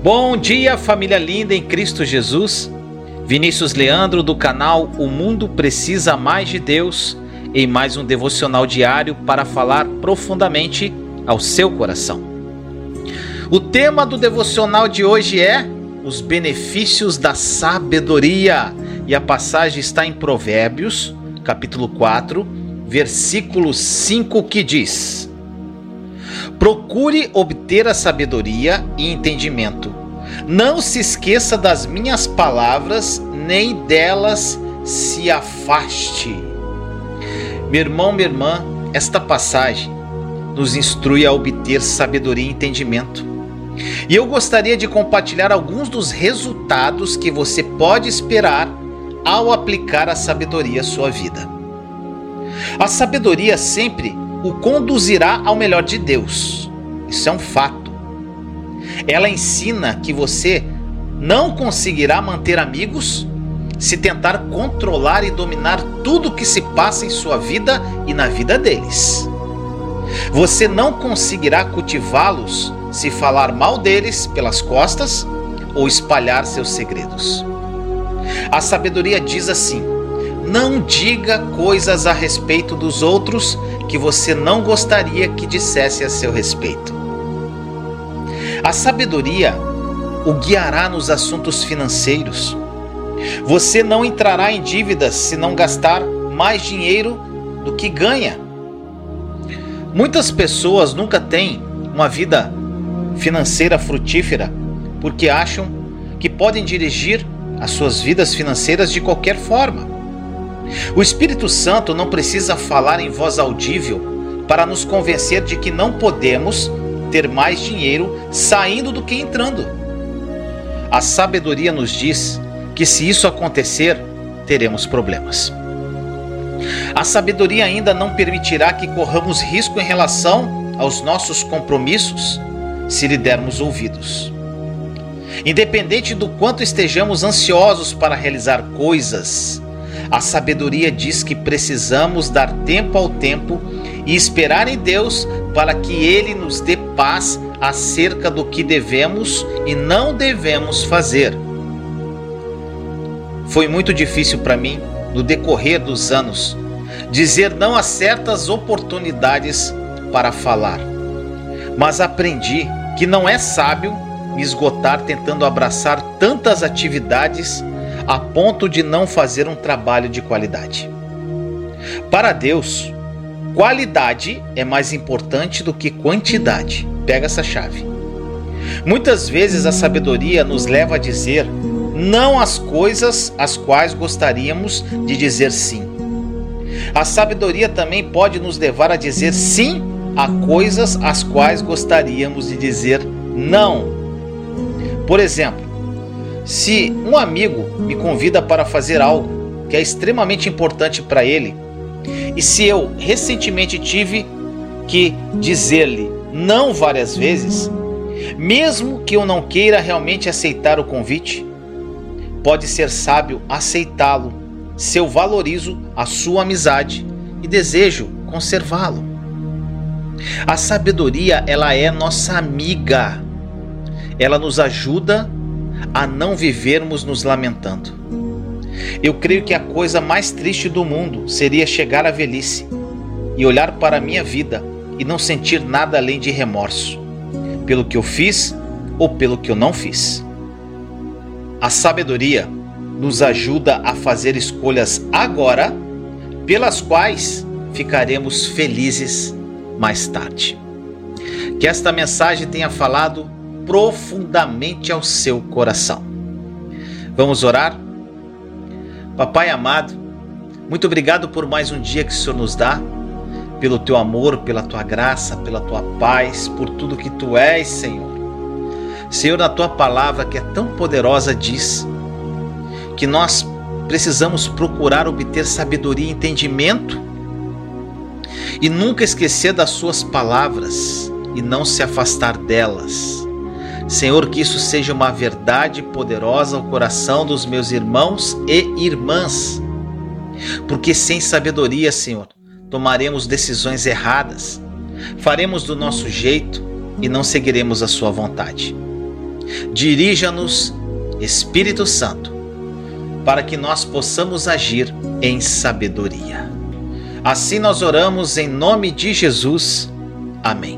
Bom dia, família linda em Cristo Jesus. Vinícius Leandro do canal O Mundo Precisa Mais de Deus, em mais um devocional diário para falar profundamente ao seu coração. O tema do devocional de hoje é os benefícios da sabedoria, e a passagem está em Provérbios, capítulo 4, versículo 5, que diz: Procure obter a sabedoria e entendimento. Não se esqueça das minhas palavras, nem delas se afaste. Meu irmão, minha irmã, esta passagem nos instrui a obter sabedoria e entendimento. E eu gostaria de compartilhar alguns dos resultados que você pode esperar ao aplicar a sabedoria à sua vida. A sabedoria sempre o conduzirá ao melhor de Deus. Isso é um fato. Ela ensina que você não conseguirá manter amigos se tentar controlar e dominar tudo que se passa em sua vida e na vida deles. Você não conseguirá cultivá-los se falar mal deles pelas costas ou espalhar seus segredos. A sabedoria diz assim: não diga coisas a respeito dos outros que você não gostaria que dissesse a seu respeito. A sabedoria o guiará nos assuntos financeiros. Você não entrará em dívidas se não gastar mais dinheiro do que ganha. Muitas pessoas nunca têm uma vida financeira frutífera porque acham que podem dirigir as suas vidas financeiras de qualquer forma. O Espírito Santo não precisa falar em voz audível para nos convencer de que não podemos ter mais dinheiro saindo do que entrando. A sabedoria nos diz que se isso acontecer, teremos problemas. A sabedoria ainda não permitirá que corramos risco em relação aos nossos compromissos se lhe dermos ouvidos. Independente do quanto estejamos ansiosos para realizar coisas, a sabedoria diz que precisamos dar tempo ao tempo e esperar em Deus para que Ele nos dê paz acerca do que devemos e não devemos fazer. Foi muito difícil para mim, no decorrer dos anos, dizer não a certas oportunidades para falar. Mas aprendi que não é sábio me esgotar tentando abraçar tantas atividades a ponto de não fazer um trabalho de qualidade. Para Deus, qualidade é mais importante do que quantidade. Pega essa chave. Muitas vezes a sabedoria nos leva a dizer não às coisas às quais gostaríamos de dizer sim. A sabedoria também pode nos levar a dizer sim a coisas às quais gostaríamos de dizer não. Por exemplo, se um amigo me convida para fazer algo que é extremamente importante para ele, e se eu recentemente tive que dizer-lhe não várias vezes, mesmo que eu não queira realmente aceitar o convite, pode ser sábio aceitá-lo se eu valorizo a sua amizade e desejo conservá-lo. A sabedoria, ela é nossa amiga. Ela nos ajuda a não vivermos nos lamentando. Eu creio que a coisa mais triste do mundo seria chegar à velhice e olhar para a minha vida e não sentir nada além de remorso, pelo que eu fiz ou pelo que eu não fiz. A sabedoria nos ajuda a fazer escolhas agora, pelas quais ficaremos felizes mais tarde. Que esta mensagem tenha falado profundamente ao seu coração. Vamos orar? Papai amado, muito obrigado por mais um dia que o Senhor nos dá, pelo teu amor, pela tua graça, pela tua paz, por tudo que tu és, Senhor. Senhor, na tua palavra que é tão poderosa, diz que nós precisamos procurar obter sabedoria e entendimento e nunca esquecer das suas palavras e não se afastar delas. Senhor, que isso seja uma verdade poderosa ao coração dos meus irmãos e irmãs. Porque sem sabedoria, Senhor, tomaremos decisões erradas, faremos do nosso jeito e não seguiremos a Sua vontade. Dirija-nos, Espírito Santo, para que nós possamos agir em sabedoria. Assim nós oramos em nome de Jesus. Amém.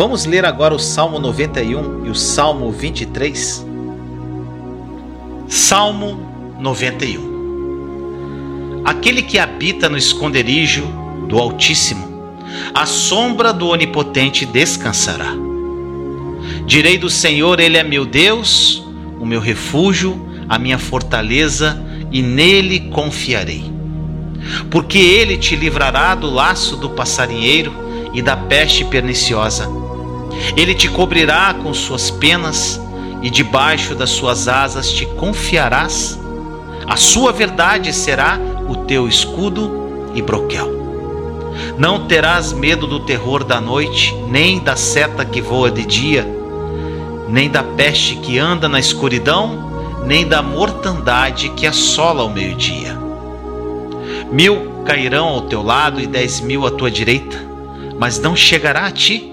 Vamos ler agora o Salmo 91 e o Salmo 23. Salmo 91 Aquele que habita no esconderijo do Altíssimo, a sombra do Onipotente descansará. Direi do Senhor, Ele é meu Deus, o meu refúgio, a minha fortaleza, e nele confiarei. Porque ele te livrará do laço do passarinheiro e da peste perniciosa. Ele te cobrirá com suas penas, e debaixo das suas asas te confiarás. A sua verdade será o teu escudo e broquel. Não terás medo do terror da noite, nem da seta que voa de dia, nem da peste que anda na escuridão, nem da mortandade que assola ao meio-dia. Mil cairão ao teu lado e dez mil à tua direita, mas não chegará a ti.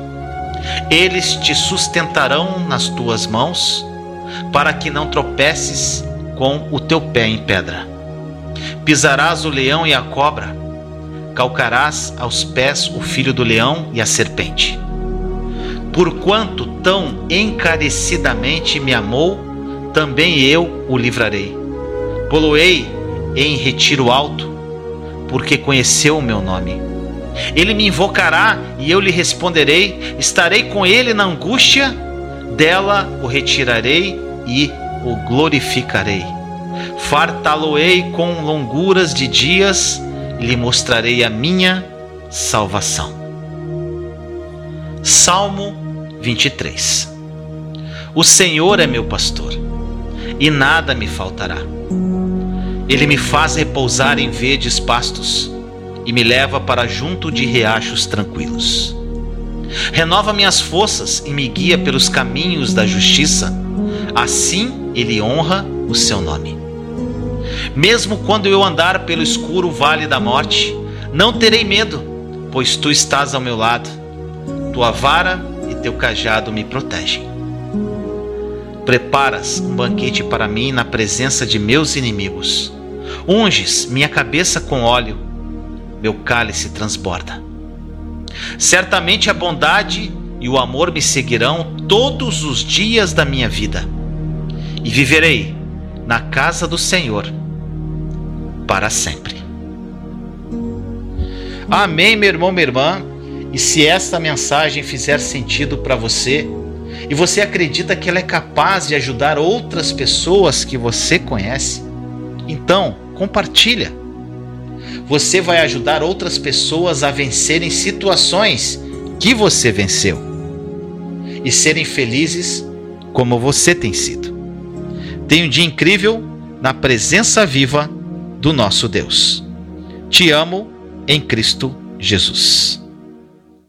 Eles te sustentarão nas tuas mãos, para que não tropeces com o teu pé em pedra. Pisarás o leão e a cobra, calcarás aos pés o filho do leão e a serpente. Porquanto tão encarecidamente me amou, também eu o livrarei. Poloei em retiro alto, porque conheceu o meu nome. Ele me invocará e eu lhe responderei, estarei com ele na angústia, dela o retirarei e o glorificarei. Fartá-lo-ei com longuras de dias lhe mostrarei a minha salvação. Salmo 23 O Senhor é meu pastor, e nada me faltará. Ele me faz repousar em verdes pastos e me leva para junto de riachos tranquilos. Renova minhas forças e me guia pelos caminhos da justiça, assim ele honra o seu nome. Mesmo quando eu andar pelo escuro vale da morte, não terei medo, pois tu estás ao meu lado. Tua vara e teu cajado me protegem. Preparas um banquete para mim na presença de meus inimigos. Unges minha cabeça com óleo, meu cálice transborda. Certamente a bondade e o amor me seguirão todos os dias da minha vida, e viverei na casa do Senhor para sempre. Amém, meu irmão, minha irmã. E se esta mensagem fizer sentido para você e você acredita que ela é capaz de ajudar outras pessoas que você conhece, então compartilha. Você vai ajudar outras pessoas a vencerem situações que você venceu e serem felizes como você tem sido. Tenha um dia incrível na presença viva do nosso Deus. Te amo em Cristo Jesus.